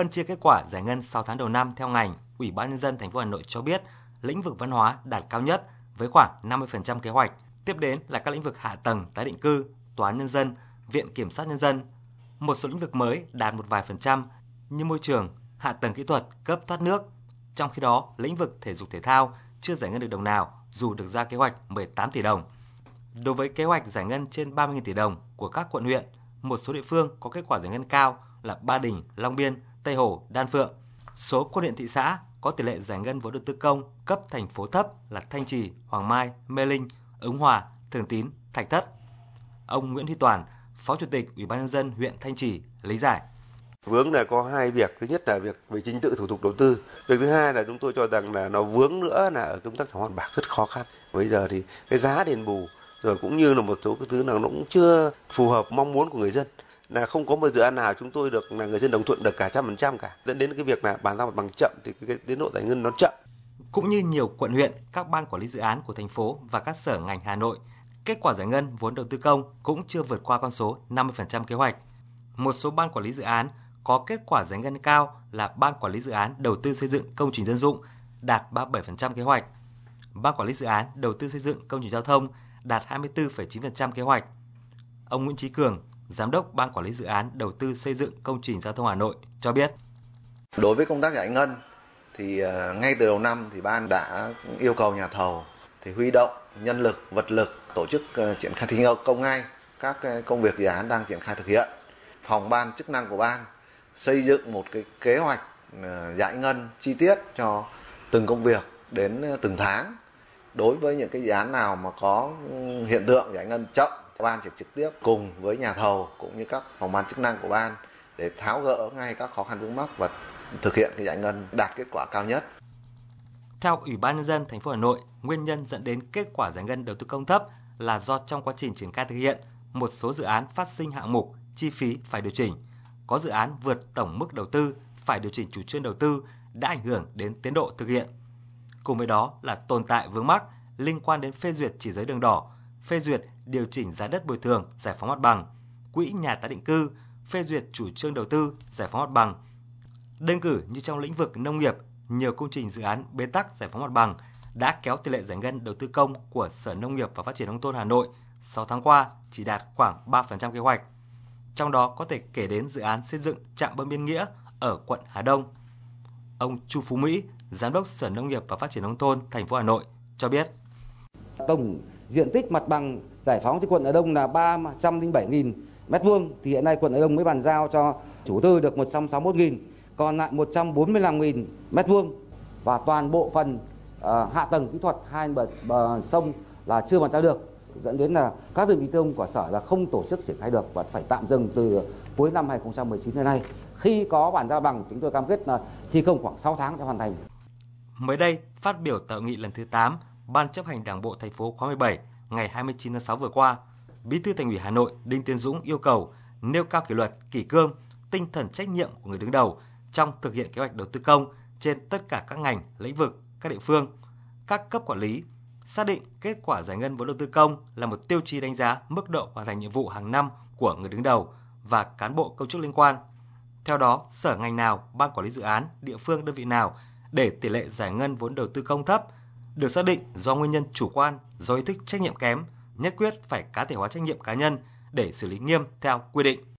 Phân chia kết quả giải ngân 6 tháng đầu năm theo ngành, Ủy ban nhân dân thành phố Hà Nội cho biết, lĩnh vực văn hóa đạt cao nhất với khoảng 50% kế hoạch, tiếp đến là các lĩnh vực hạ tầng, tái định cư, tòa án nhân dân, viện kiểm sát nhân dân. Một số lĩnh vực mới đạt một vài phần trăm như môi trường, hạ tầng kỹ thuật, cấp thoát nước. Trong khi đó, lĩnh vực thể dục thể thao chưa giải ngân được đồng nào dù được ra kế hoạch 18 tỷ đồng. Đối với kế hoạch giải ngân trên 30.000 tỷ đồng của các quận huyện, một số địa phương có kết quả giải ngân cao là Ba Đình, Long Biên, Tây Hồ, Đan Phượng. Số quận huyện thị xã có tỷ lệ giải ngân vốn đầu tư công cấp thành phố thấp là Thanh Trì, Hoàng Mai, Mê Linh, Ứng Hòa, Thường Tín, Thạch Thất. Ông Nguyễn Huy Toàn, Phó Chủ tịch Ủy ban nhân dân huyện Thanh Trì lý giải. Vướng là có hai việc, thứ nhất là việc về chính tự thủ tục đầu tư. Việc thứ hai là chúng tôi cho rằng là nó vướng nữa là ở công tác giải phóng bạc rất khó khăn. Bây giờ thì cái giá đền bù rồi cũng như là một số cái thứ nào nó cũng chưa phù hợp mong muốn của người dân là không có một dự án nào chúng tôi được là người dân đồng thuận được cả trăm phần trăm cả dẫn đến cái việc là bàn giao mặt bằng chậm thì cái tiến độ giải ngân nó chậm cũng như nhiều quận huyện, các ban quản lý dự án của thành phố và các sở ngành Hà Nội, kết quả giải ngân vốn đầu tư công cũng chưa vượt qua con số 50% kế hoạch. Một số ban quản lý dự án có kết quả giải ngân cao là ban quản lý dự án đầu tư xây dựng công trình dân dụng đạt 37% kế hoạch. Ban quản lý dự án đầu tư xây dựng công trình giao thông đạt 24,9% kế hoạch. Ông Nguyễn Chí Cường, Giám đốc Ban Quản lý Dự án Đầu tư xây dựng công trình giao thông Hà Nội cho biết. Đối với công tác giải ngân thì ờ, ngay từ đầu năm thì ban đã yêu cầu nhà thầu thì huy động nhân lực, vật lực tổ chức ờ, triển khai thi công ngay các ờ, công việc dự án đang triển khai thực hiện. Phòng ban chức năng của ban xây dựng một cái kế hoạch giải ngân chi tiết cho từng công việc đến từng tháng. Đối với những cái dự án nào mà có ừ, hiện tượng giải ngân chậm ban sẽ trực tiếp cùng với nhà thầu cũng như các phòng ban chức năng của ban để tháo gỡ ngay các khó khăn vướng mắc và thực hiện cái giải ngân đạt kết quả cao nhất. Theo Ủy ban nhân dân thành phố Hà Nội, nguyên nhân dẫn đến kết quả giải ngân đầu tư công thấp là do trong quá trình triển khai thực hiện, một số dự án phát sinh hạng mục, chi phí phải điều chỉnh. Có dự án vượt tổng mức đầu tư phải điều chỉnh chủ trương đầu tư đã ảnh hưởng đến tiến độ thực hiện. Cùng với đó là tồn tại vướng mắc liên quan đến phê duyệt chỉ giới đường đỏ, phê duyệt điều chỉnh giá đất bồi thường, giải phóng mặt bằng, quỹ nhà tái định cư, phê duyệt chủ trương đầu tư, giải phóng mặt bằng. Đơn cử như trong lĩnh vực nông nghiệp, nhiều công trình dự án bế tắc giải phóng mặt bằng đã kéo tỷ lệ giải ngân đầu tư công của Sở Nông nghiệp và Phát triển nông thôn Hà Nội 6 tháng qua chỉ đạt khoảng 3% kế hoạch. Trong đó có thể kể đến dự án xây dựng trạm bơm biên nghĩa ở quận Hà Đông. Ông Chu Phú Mỹ, Giám đốc Sở Nông nghiệp và Phát triển nông thôn thành phố Hà Nội cho biết. Tổng diện tích mặt bằng giải phóng cho quận Hà Đông là 307.000 m2, thì hiện nay quận Hà Đông mới bàn giao cho chủ tư được 161.000 còn lại 145.000 m2 và toàn bộ phần uh, hạ tầng kỹ thuật hai bờ, bờ sông là chưa bàn giao được dẫn đến là các đơn vị thi công của sở là không tổ chức triển khai được và phải tạm dừng từ cuối năm 2019 đến nay. Khi có bản giao bằng chúng tôi cam kết là thi công khoảng 6 tháng sẽ hoàn thành. Mới đây, phát biểu tại nghị lần thứ 8, Ban chấp hành Đảng bộ thành phố khóa 17 ngày 29 tháng 6 vừa qua, Bí thư Thành ủy Hà Nội Đinh Tiến Dũng yêu cầu nêu cao kỷ luật, kỷ cương, tinh thần trách nhiệm của người đứng đầu trong thực hiện kế hoạch đầu tư công trên tất cả các ngành, lĩnh vực, các địa phương, các cấp quản lý, xác định kết quả giải ngân vốn đầu tư công là một tiêu chí đánh giá mức độ hoàn thành nhiệm vụ hàng năm của người đứng đầu và cán bộ công chức liên quan. Theo đó, sở ngành nào, ban quản lý dự án, địa phương đơn vị nào để tỷ lệ giải ngân vốn đầu tư công thấp được xác định do nguyên nhân chủ quan, do ý thức trách nhiệm kém, nhất quyết phải cá thể hóa trách nhiệm cá nhân để xử lý nghiêm theo quy định.